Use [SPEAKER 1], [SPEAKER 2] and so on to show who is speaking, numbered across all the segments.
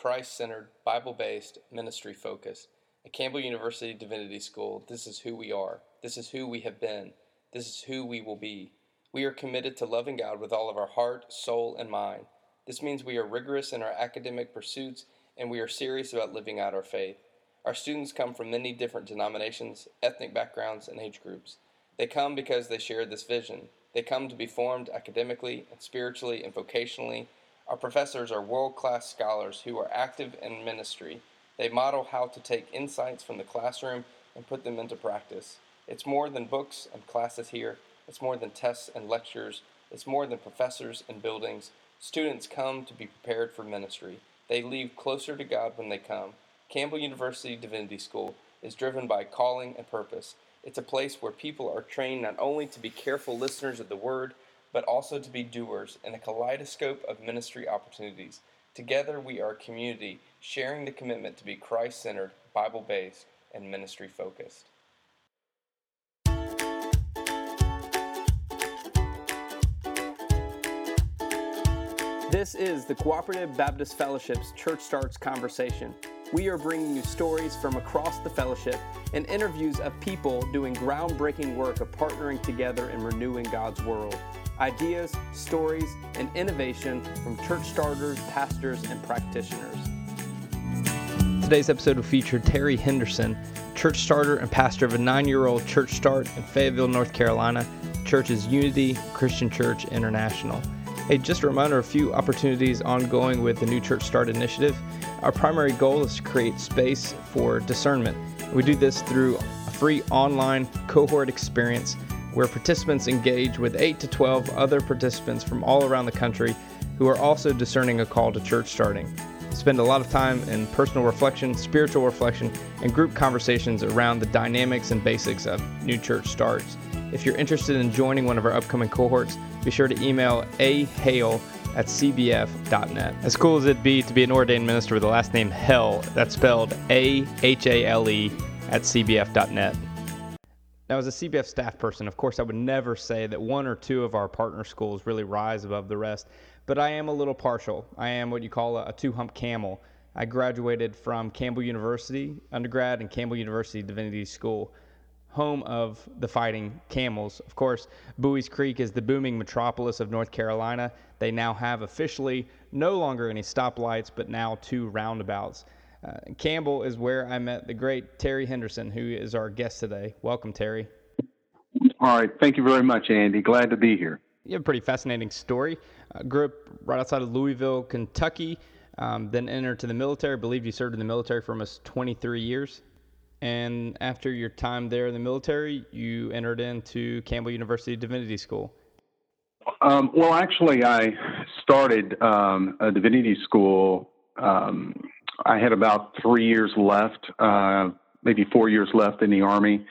[SPEAKER 1] Christ centered, Bible based, ministry focused. At Campbell University Divinity School, this is who we are. This is who we have been. This is who we will be. We are committed to loving God with all of our heart, soul, and mind. This means we are rigorous in our academic pursuits and we are serious about living out our faith. Our students come from many different denominations, ethnic backgrounds, and age groups. They come because they share this vision. They come to be formed academically and spiritually and vocationally our professors are world class scholars who are active in ministry. They model how to take insights from the classroom and put them into practice. It's more than books and classes here, it's more than tests and lectures, it's more than professors and buildings. Students come to be prepared for ministry. They leave closer to God when they come. Campbell University Divinity School is driven by calling and purpose. It's a place where people are trained not only to be careful listeners of the word, but also to be doers in a kaleidoscope of ministry opportunities. Together, we are a community sharing the commitment to be Christ centered, Bible based, and ministry focused. This is the Cooperative Baptist Fellowship's Church Starts Conversation. We are bringing you stories from across the fellowship and interviews of people doing groundbreaking work of partnering together and renewing God's world ideas, stories, and innovation from church starters, pastors, and practitioners. Today's episode will feature Terry Henderson, church starter and pastor of a nine year old church start in Fayetteville, North Carolina. Church is Unity Christian Church International. Hey, just a reminder a few opportunities ongoing with the New Church Start initiative. Our primary goal is to create space for discernment. We do this through a free online cohort experience where participants engage with 8 to 12 other participants from all around the country who are also discerning a call to church starting. Spend a lot of time in personal reflection, spiritual reflection, and group conversations around the dynamics and basics of new church starts. If you're interested in joining one of our upcoming cohorts, be sure to email ahale at cbf.net. As cool as it'd be to be an ordained minister with the last name Hale, that's spelled A H A L E at cbf.net. Now, as a CBF staff person, of course, I would never say that one or two of our partner schools really rise above the rest, but I am a little partial. I am what you call a, a two hump camel. I graduated from Campbell University undergrad and Campbell University Divinity School, home of the Fighting Camels. Of course, Buies Creek is the booming metropolis of North Carolina. They now have officially no longer any stoplights, but now two roundabouts. Uh, Campbell is where I met the great Terry Henderson, who is our guest today. Welcome, Terry.
[SPEAKER 2] All right. Thank you very much, Andy. Glad to be here.
[SPEAKER 1] You have a pretty fascinating story. Uh, grew up right outside of Louisville, Kentucky, um, then entered to the military. I believe you served in the military for almost 23 years. And after your time there in the military, you entered into Campbell University Divinity School.
[SPEAKER 2] Um, well, actually, I started um, a divinity school um, I had about three years left, uh, maybe four years left in the Army.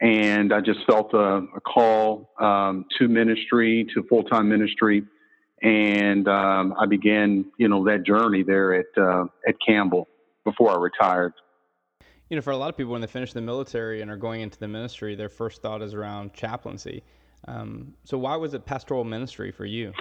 [SPEAKER 2] And I just felt a, a call um, to ministry, to full time ministry. And um, I began, you know, that journey there at, uh, at Campbell before I retired.
[SPEAKER 1] You know, for a lot of people, when they finish the military and are going into the ministry, their first thought is around chaplaincy. Um, so, why was it pastoral ministry for you?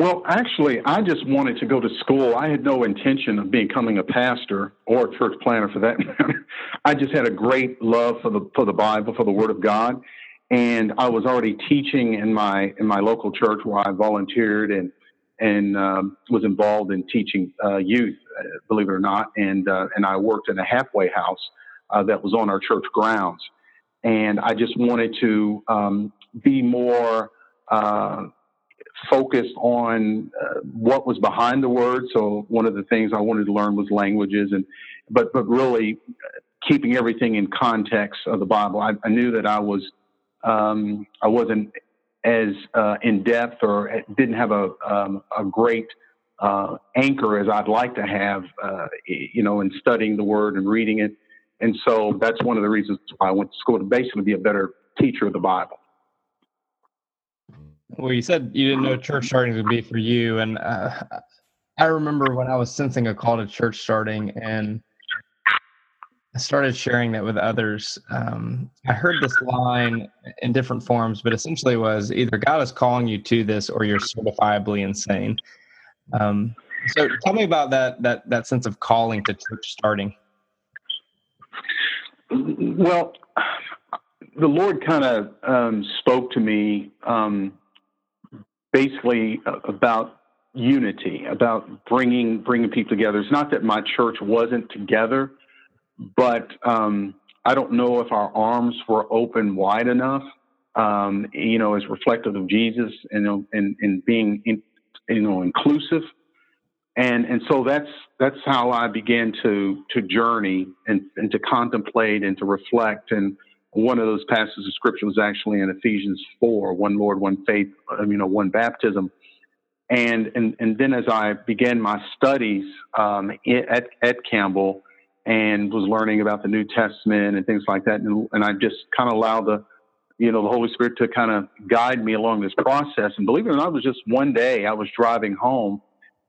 [SPEAKER 2] Well, actually, I just wanted to go to school. I had no intention of becoming a pastor or a church planter for that matter. I just had a great love for the for the Bible, for the Word of God, and I was already teaching in my in my local church where I volunteered and and um, was involved in teaching uh, youth, uh, believe it or not, and uh, and I worked in a halfway house uh, that was on our church grounds, and I just wanted to um, be more uh, focused on uh, what was behind the word. So one of the things I wanted to learn was languages, and but but really keeping everything in context of the Bible. I, I knew that I was um, I wasn't as uh, in depth or didn't have a um, a great uh, anchor as I'd like to have, uh, you know, in studying the Word and reading it. And so that's one of the reasons why I went to school to basically be a better teacher of the Bible.
[SPEAKER 3] Well, you said you didn't know church starting would be for you, and uh, I remember when I was sensing a call to church starting, and I started sharing that with others. Um, I heard this line in different forms, but essentially was either God is calling you to this, or you're certifiably insane. Um, so, tell me about that that that sense of calling to church starting.
[SPEAKER 2] Well, the Lord kind of um, spoke to me um, basically about unity, about bringing bringing people together. It's not that my church wasn't together, but um, I don't know if our arms were open wide enough. Um, you know, as reflective of Jesus and and, and being in, you know inclusive and and so that's that's how I began to to journey and, and to contemplate and to reflect. And one of those passages of scripture was actually in Ephesians four: one Lord, one faith, you know, one baptism. And and and then as I began my studies um, at at Campbell and was learning about the New Testament and things like that, and, and I just kind of allowed the you know the Holy Spirit to kind of guide me along this process. And believe it or not, it was just one day I was driving home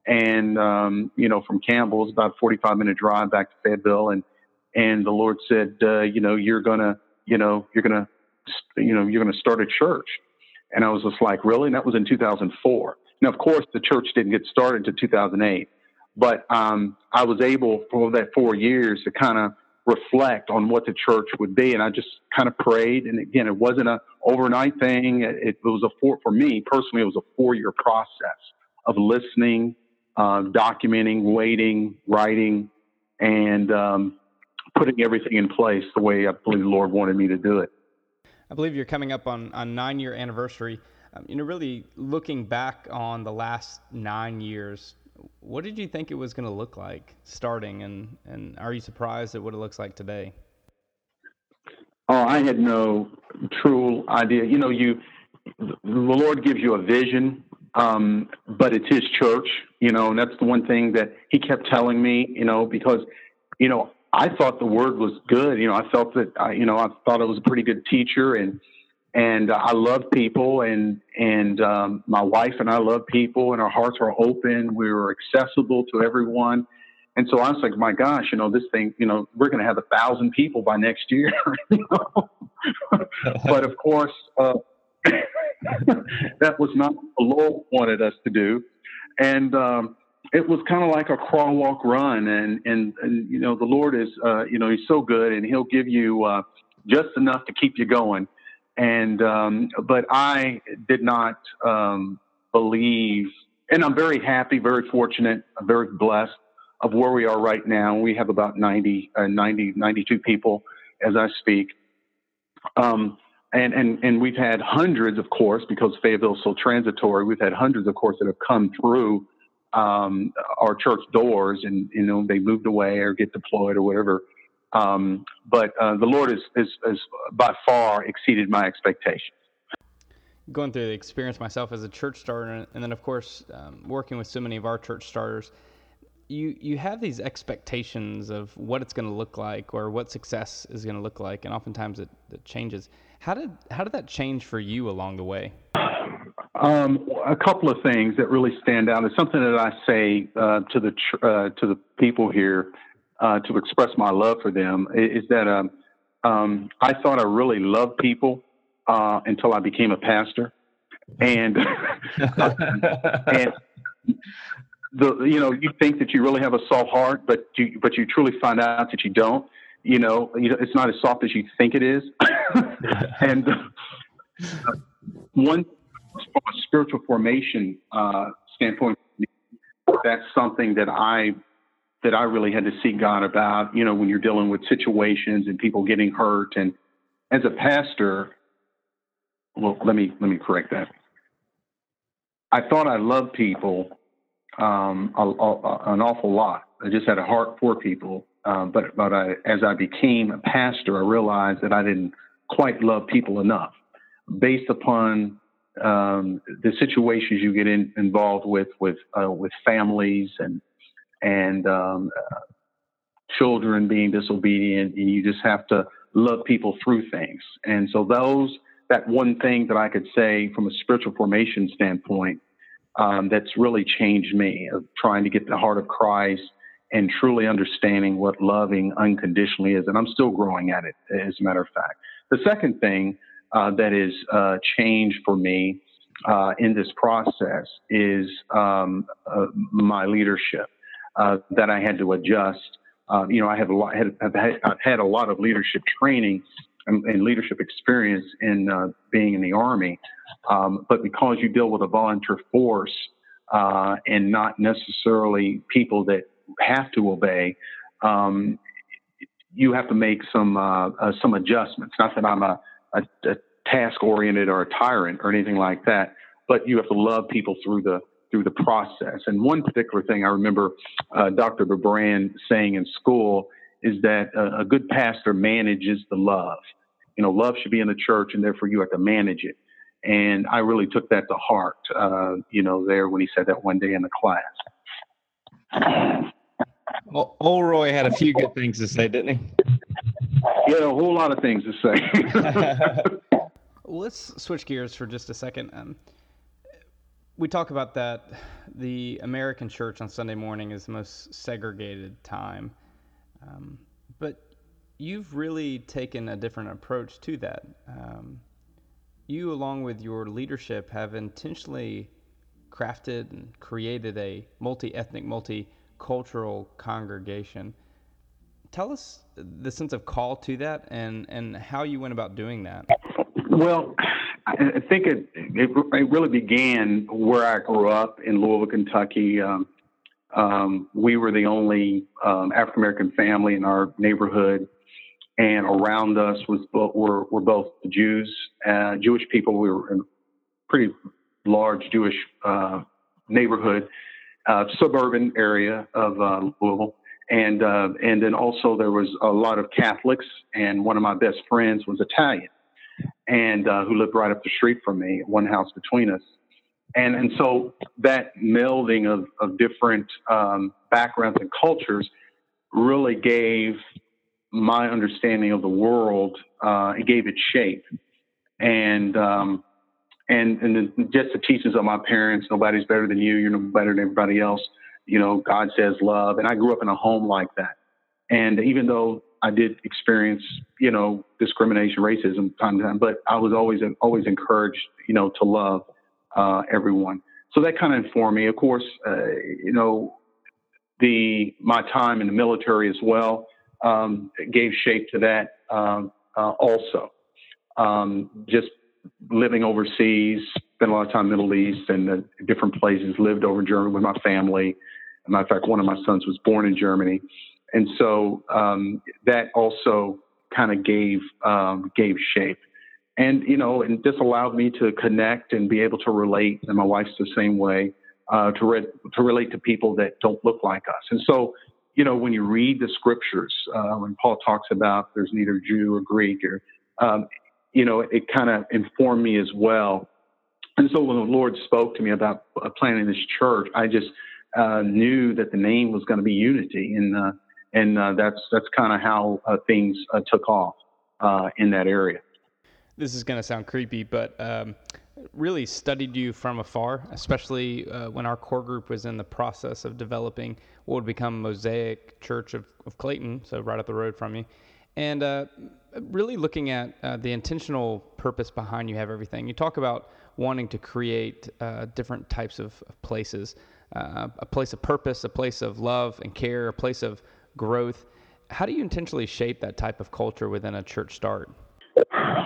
[SPEAKER 2] and um, you know from Campbell's about a 45 minute drive back to Fayetteville and and the Lord said uh, you know you're gonna you know you're gonna you know you're gonna start a church. And I was just like really? And that was in 2004 now of course the church didn't get started until 2008 but um, I was able for that four years to kind of reflect on what the church would be. And I just kind of prayed. And again it wasn't a overnight thing. It, it was a four for me personally it was a four year process of listening uh, documenting, waiting, writing, and um, putting everything in place the way I believe the Lord wanted me to do it.
[SPEAKER 1] I believe you're coming up on a nine year anniversary. Um, you know, really looking back on the last nine years, what did you think it was going to look like starting, and, and are you surprised at what it looks like today?
[SPEAKER 2] Oh, I had no true idea. You know, you the Lord gives you a vision um, but it's his church, you know, and that's the one thing that he kept telling me, you know, because, you know, I thought the word was good. You know, I felt that, I, you know, I thought I was a pretty good teacher and, and uh, I love people and, and, um, my wife and I love people and our hearts are open. We were accessible to everyone. And so I was like, my gosh, you know, this thing, you know, we're going to have a thousand people by next year. but of course, uh, that was not what the Lord wanted us to do. And um, it was kind of like a crawl, walk, run. And, and, and you know, the Lord is, uh, you know, He's so good and He'll give you uh, just enough to keep you going. And, um, but I did not um, believe, and I'm very happy, very fortunate, very blessed of where we are right now. We have about 90, uh, 90 92 people as I speak. Um, and, and, and we've had hundreds, of course, because Fayetteville is so transitory, we've had hundreds, of course, that have come through um, our church doors and, you know, they moved away or get deployed or whatever. Um, but uh, the Lord has, has, has by far exceeded my expectations.
[SPEAKER 1] Going through the experience myself as a church starter, and then, of course, um, working with so many of our church starters, you you have these expectations of what it's going to look like or what success is going to look like, and oftentimes it, it changes. How did how did that change for you along the way?
[SPEAKER 2] Um, a couple of things that really stand out. It's something that I say uh, to the uh, to the people here uh, to express my love for them. Is that um, um, I thought I really loved people uh, until I became a pastor, and and the you know you think that you really have a soft heart, but you but you truly find out that you don't you know, it's not as soft as you think it is. and uh, one, from a spiritual formation uh, standpoint, that's something that I that I really had to seek God about. You know, when you're dealing with situations and people getting hurt, and as a pastor, well, let me let me correct that. I thought I loved people um, a, a, an awful lot. I just had a heart for people, um, but but I, as I became a pastor, I realized that I didn't quite love people enough, based upon um, the situations you get in, involved with with uh, with families and and um, uh, children being disobedient, and you just have to love people through things. And so those that one thing that I could say from a spiritual formation standpoint um, that's really changed me of trying to get the heart of Christ and truly understanding what loving unconditionally is. And I'm still growing at it, as a matter of fact. The second thing uh, that is uh, changed for me uh, in this process is um, uh, my leadership uh, that I had to adjust. Uh, you know, I have a lot, had, have had, I've had a lot of leadership training and, and leadership experience in being in the Army, um, but because you deal with a volunteer force and not necessarily people that have to obey, um, you have to make some uh, uh, some adjustments. Not that I'm a, a, a task oriented or a tyrant or anything like that, but you have to love people through the through the process. And one particular thing I remember uh, Dr. Bebrand saying in school is that a, a good pastor manages the love. You know, love should be in the church, and therefore you have to manage it. And I really took that to heart, uh, you know, there when he said that one day in the class.
[SPEAKER 3] Well, old Roy had a few good things to say, didn't he?
[SPEAKER 2] Had a whole lot of things to say.
[SPEAKER 1] Let's switch gears for just a second. Um, we talk about that the American church on Sunday morning is the most segregated time. Um, but you've really taken a different approach to that. Um, you, along with your leadership, have intentionally crafted and created a multi ethnic, multi cultural congregation. Tell us the sense of call to that and, and how you went about doing that.
[SPEAKER 2] Well, I think it, it, it really began where I grew up in Louisville, Kentucky. Um, um, we were the only um, African American family in our neighborhood, and around us was were, were both Jews, uh, Jewish people. We were in a pretty large Jewish uh, neighborhood, uh, suburban area of uh, Louisville. And, uh, and then also there was a lot of Catholics, and one of my best friends was Italian, and uh, who lived right up the street from me, one house between us. And, and so that melding of, of different um, backgrounds and cultures really gave my understanding of the world, uh, it gave it shape. And um, and and just the teachings of my parents nobody's better than you you're no better than everybody else you know god says love and i grew up in a home like that. And even though i did experience you know discrimination racism time to time but i was always always encouraged you know to love uh, everyone. So that kind of informed me. Of course uh, you know the my time in the military as well um, gave shape to that um, uh, also. Um, just living overseas, spent a lot of time in the Middle East and uh, different places, lived over in Germany with my family. Matter of fact, one of my sons was born in Germany. And so um, that also kind of gave um, gave shape. And, you know, and this allowed me to connect and be able to relate, and my wife's the same way, uh, to, re- to relate to people that don't look like us. And so, you know, when you read the scriptures, uh, when Paul talks about there's neither Jew or Greek, or um, you know, it kind of informed me as well. And so when the Lord spoke to me about uh, planning this church, I just uh, knew that the name was going to be Unity, and uh, and uh, that's that's kind of how uh, things uh, took off in that area.
[SPEAKER 1] This is going to sound creepy, but um, really studied you from afar, especially when our core group was in the process of developing what would become Mosaic Church of, of Clayton, so right up the road from you, and really looking at the intentional purpose behind you have everything. You talk about wanting to create uh, different types of, places, uh, a place of purpose, a place of love and care, a place of growth. How do you intentionally shape that type of culture within a church start?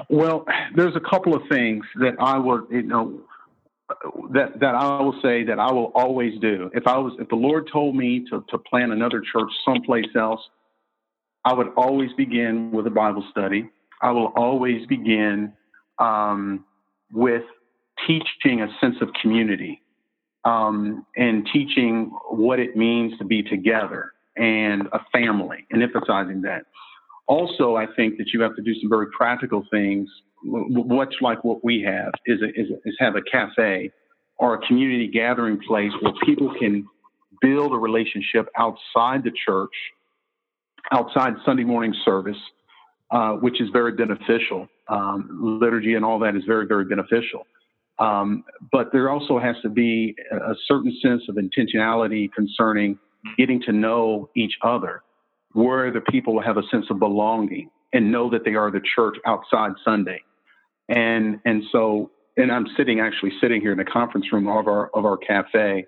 [SPEAKER 2] Well, there's a couple of things that I would, you know, that that I will say that I will always do. If I was, if the Lord told me to to plant another church someplace else, I would always begin with a Bible study. I will always begin um, with teaching a sense of community um, and teaching what it means to be together and a family and emphasizing that. Also, I think that you have to do some very practical things much like what we have, is, a, is, a, is have a cafe or a community gathering place where people can build a relationship outside the church, outside Sunday morning service, uh, which is very beneficial. Um, liturgy and all that is very, very beneficial. Um, but there also has to be a certain sense of intentionality concerning getting to know each other, where the people have a sense of belonging and know that they are the church outside Sunday. And and so and I'm sitting actually sitting here in the conference room of our of our cafe.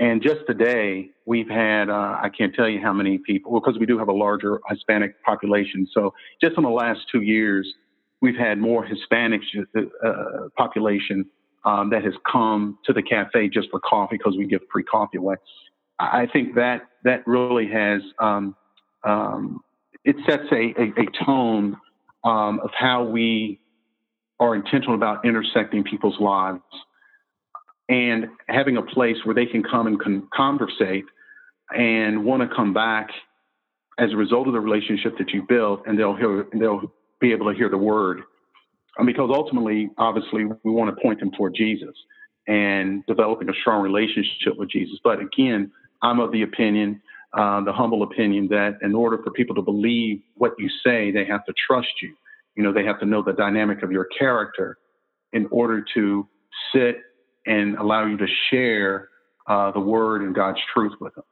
[SPEAKER 2] And just today, we've had, uh, I can't tell you how many people, because we do have a larger Hispanic population. So just in the last two years, we've had more Hispanic uh, population um, that has come to the cafe just for coffee because we give free coffee away. I think that that really has um, um, it sets a, a, a tone um, of how we are intentional about intersecting people's lives and having a place where they can come and con- conversate and want to come back as a result of the relationship that you built, and they'll hear they'll be able to hear the word. And because ultimately, obviously, we want to point them toward Jesus and developing a strong relationship with Jesus. But again, I'm of the opinion, uh, the humble opinion, that in order for people to believe what you say, they have to trust you. You know, they have to know the dynamic of your character in order to sit and allow you to share uh, the word and God's truth with them.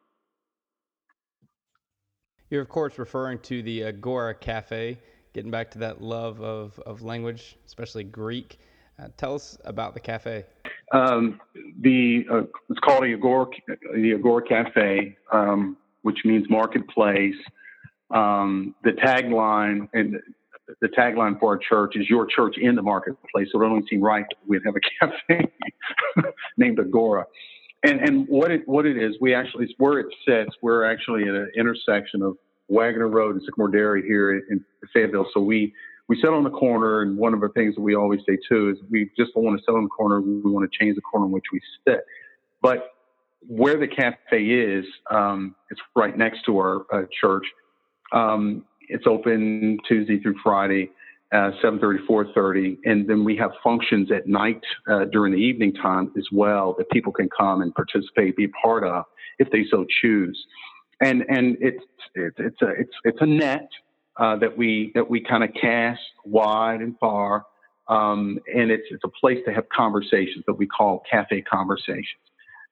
[SPEAKER 1] You're, of course, referring to the Agora Cafe getting back to that love of, of language, especially Greek. Uh, tell us about the cafe.
[SPEAKER 2] Um, the uh, it's called the Agora, the Agora Cafe, um, which means marketplace. Um, the tagline and the tagline for our church is "Your church in the marketplace." So it only seemed right that we'd have a cafe named Agora. And and what it what it is, we actually it's where it sits. We're actually at an intersection of Wagner Road and Sycamore Dairy here in Fayetteville. So we we sit on the corner, and one of the things that we always say too is we just don't want to sit on the corner. We want to change the corner in which we sit. But where the cafe is, um, it's right next to our uh, church. Um, it's open Tuesday through Friday, uh, 7:30, 4:30, and then we have functions at night uh, during the evening time as well that people can come and participate, be part of if they so choose and and it's it's it's a it's it's a net uh, that we that we kind of cast wide and far, um, and it's it's a place to have conversations that we call cafe conversations.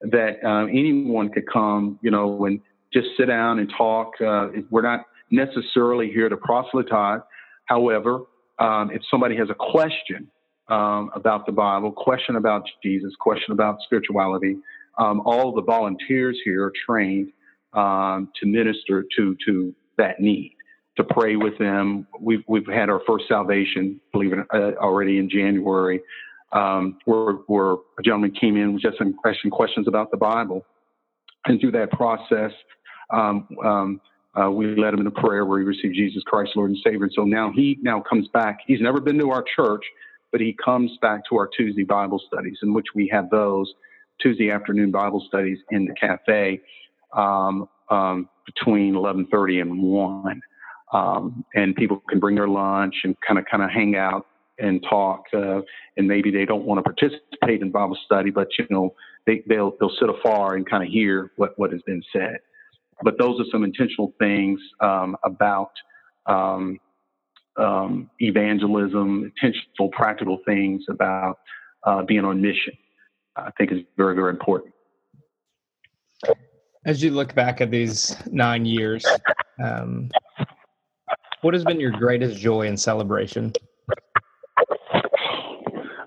[SPEAKER 2] That uh, anyone could come, you know, and just sit down and talk. Uh, we're not necessarily here to proselytize. However, um, if somebody has a question um, about the Bible, question about Jesus, question about spirituality, um, all the volunteers here are trained um, to minister to to that need, to pray with them. We've we've had our first salvation, believe it uh, already in January, um, where where a gentleman came in with just some question questions about the Bible, and through that process. Um, um, uh, we led him in a prayer where he received Jesus Christ, Lord and Savior. And so now he now comes back. He's never been to our church, but he comes back to our Tuesday Bible studies, in which we have those Tuesday afternoon Bible studies in the cafe um, um, between 11:30 and 1, um, and people can bring their lunch and kind of kind of hang out and talk. Uh, and maybe they don't want to participate in Bible study, but you know they, they'll they'll sit afar and kind of hear what what has been said. But those are some intentional things um, about um, um, evangelism, intentional, practical things about uh, being on mission. I think is very, very important.
[SPEAKER 3] As you look back at these nine years, um, what has been your greatest joy and celebration?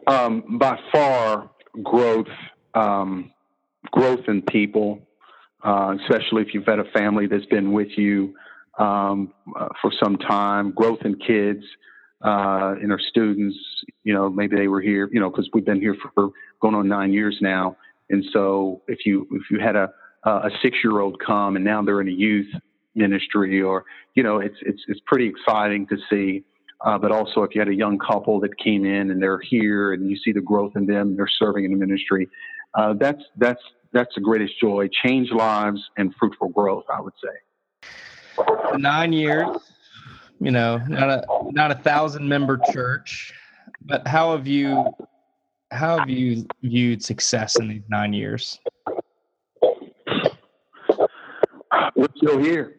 [SPEAKER 2] Um, by far, growth, um, growth in people, uh, especially if you've had a family that's been with you um, uh, for some time. Growth in kids, uh, in our students. You know, maybe they were here. You know, because we've been here for going on nine years now. And so, if you if you had a uh, a six year old come and now they're in a youth ministry or you know it's it's it's pretty exciting to see uh, but also if you had a young couple that came in and they're here and you see the growth in them they're serving in the ministry uh, that's that's that's the greatest joy change lives and fruitful growth i would say
[SPEAKER 3] nine years you know not a not a thousand member church but how have you how have you viewed success in these nine years?
[SPEAKER 2] We're still here.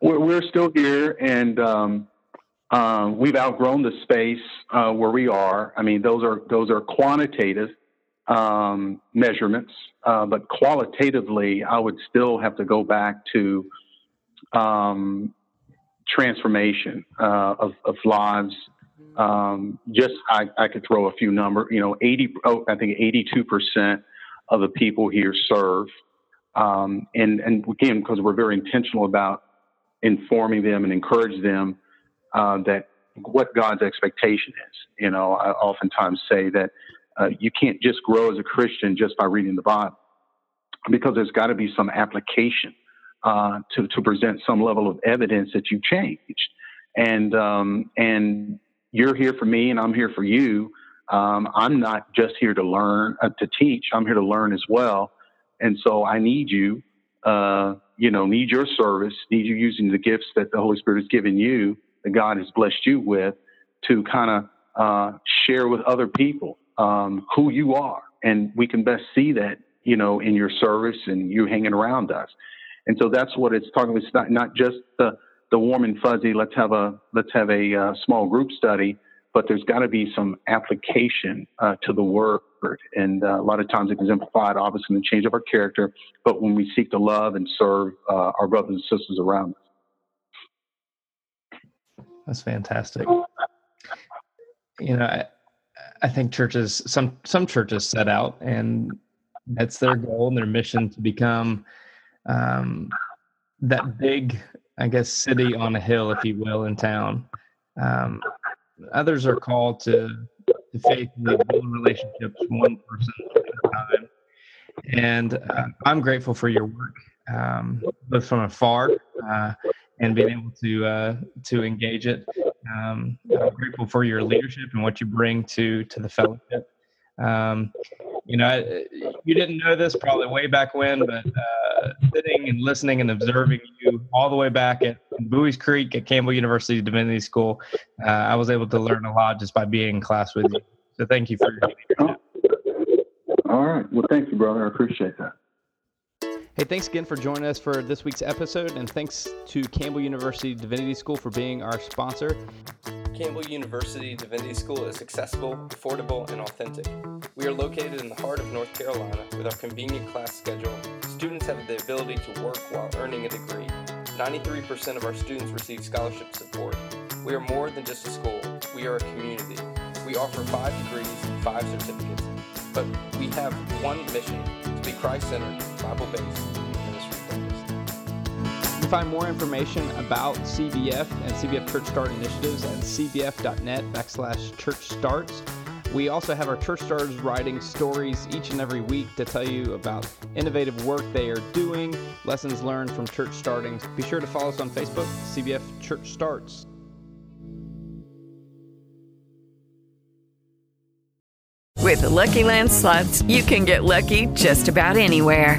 [SPEAKER 2] we're, we're still here, and um, um, we've outgrown the space uh, where we are. I mean, those are those are quantitative um, measurements, uh, but qualitatively, I would still have to go back to um, transformation uh, of, of lives. Um, just I, I could throw a few numbers. You know, eighty. Oh, I think eighty-two percent of the people here serve, um, and and again because we're very intentional about informing them and encourage them uh, that what God's expectation is. You know, I oftentimes say that uh, you can't just grow as a Christian just by reading the Bible, because there's got to be some application uh, to to present some level of evidence that you've changed, and um, and you're here for me, and I'm here for you. Um, I'm not just here to learn uh, to teach. I'm here to learn as well, and so I need you. Uh, you know, need your service, need you using the gifts that the Holy Spirit has given you, that God has blessed you with, to kind of uh, share with other people um, who you are, and we can best see that, you know, in your service and you hanging around us. And so that's what it's talking about. It's not, not just the, the warm and fuzzy. Let's have a let's have a uh, small group study, but there's got to be some application uh, to the word. And uh, a lot of times it's exemplified, obviously, in the change of our character. But when we seek to love and serve uh, our brothers and sisters around us.
[SPEAKER 3] That's fantastic. You know, I, I think churches some some churches set out and that's their goal and their mission to become um, that big, I guess, city on a hill, if you will, in town. Um, others are called to, to faithfully build relationships one person at a time. And uh, I'm grateful for your work, um, both from afar uh, and being able to uh, to engage it. Um, I'm grateful for your leadership and what you bring to to the fellowship. Um, you know, you didn't know this probably way back when, but uh, sitting and listening and observing you all the way back at Buies Creek at Campbell University Divinity School, uh, I was able to learn a lot just by being in class with you. So thank you for your leadership.
[SPEAKER 2] All right. Well, thank you, brother. I appreciate that.
[SPEAKER 1] Hey, thanks again for joining us for this week's episode, and thanks to Campbell University Divinity School for being our sponsor. Campbell University Divinity School is accessible, affordable, and authentic. We are located in the heart of North Carolina with our convenient class schedule. Students have the ability to work while earning a degree. 93% of our students receive scholarship support. We are more than just a school, we are a community. We offer five degrees and five certificates, but we have one mission to be Christ centered, Bible based, find more information about CBF and CBF Church Start initiatives at cbf.net backslash church starts. We also have our church starters writing stories each and every week to tell you about innovative work they are doing, lessons learned from church starting. Be sure to follow us on Facebook, CBF Church Starts.
[SPEAKER 4] With the Lucky Land slots, you can get lucky just about anywhere.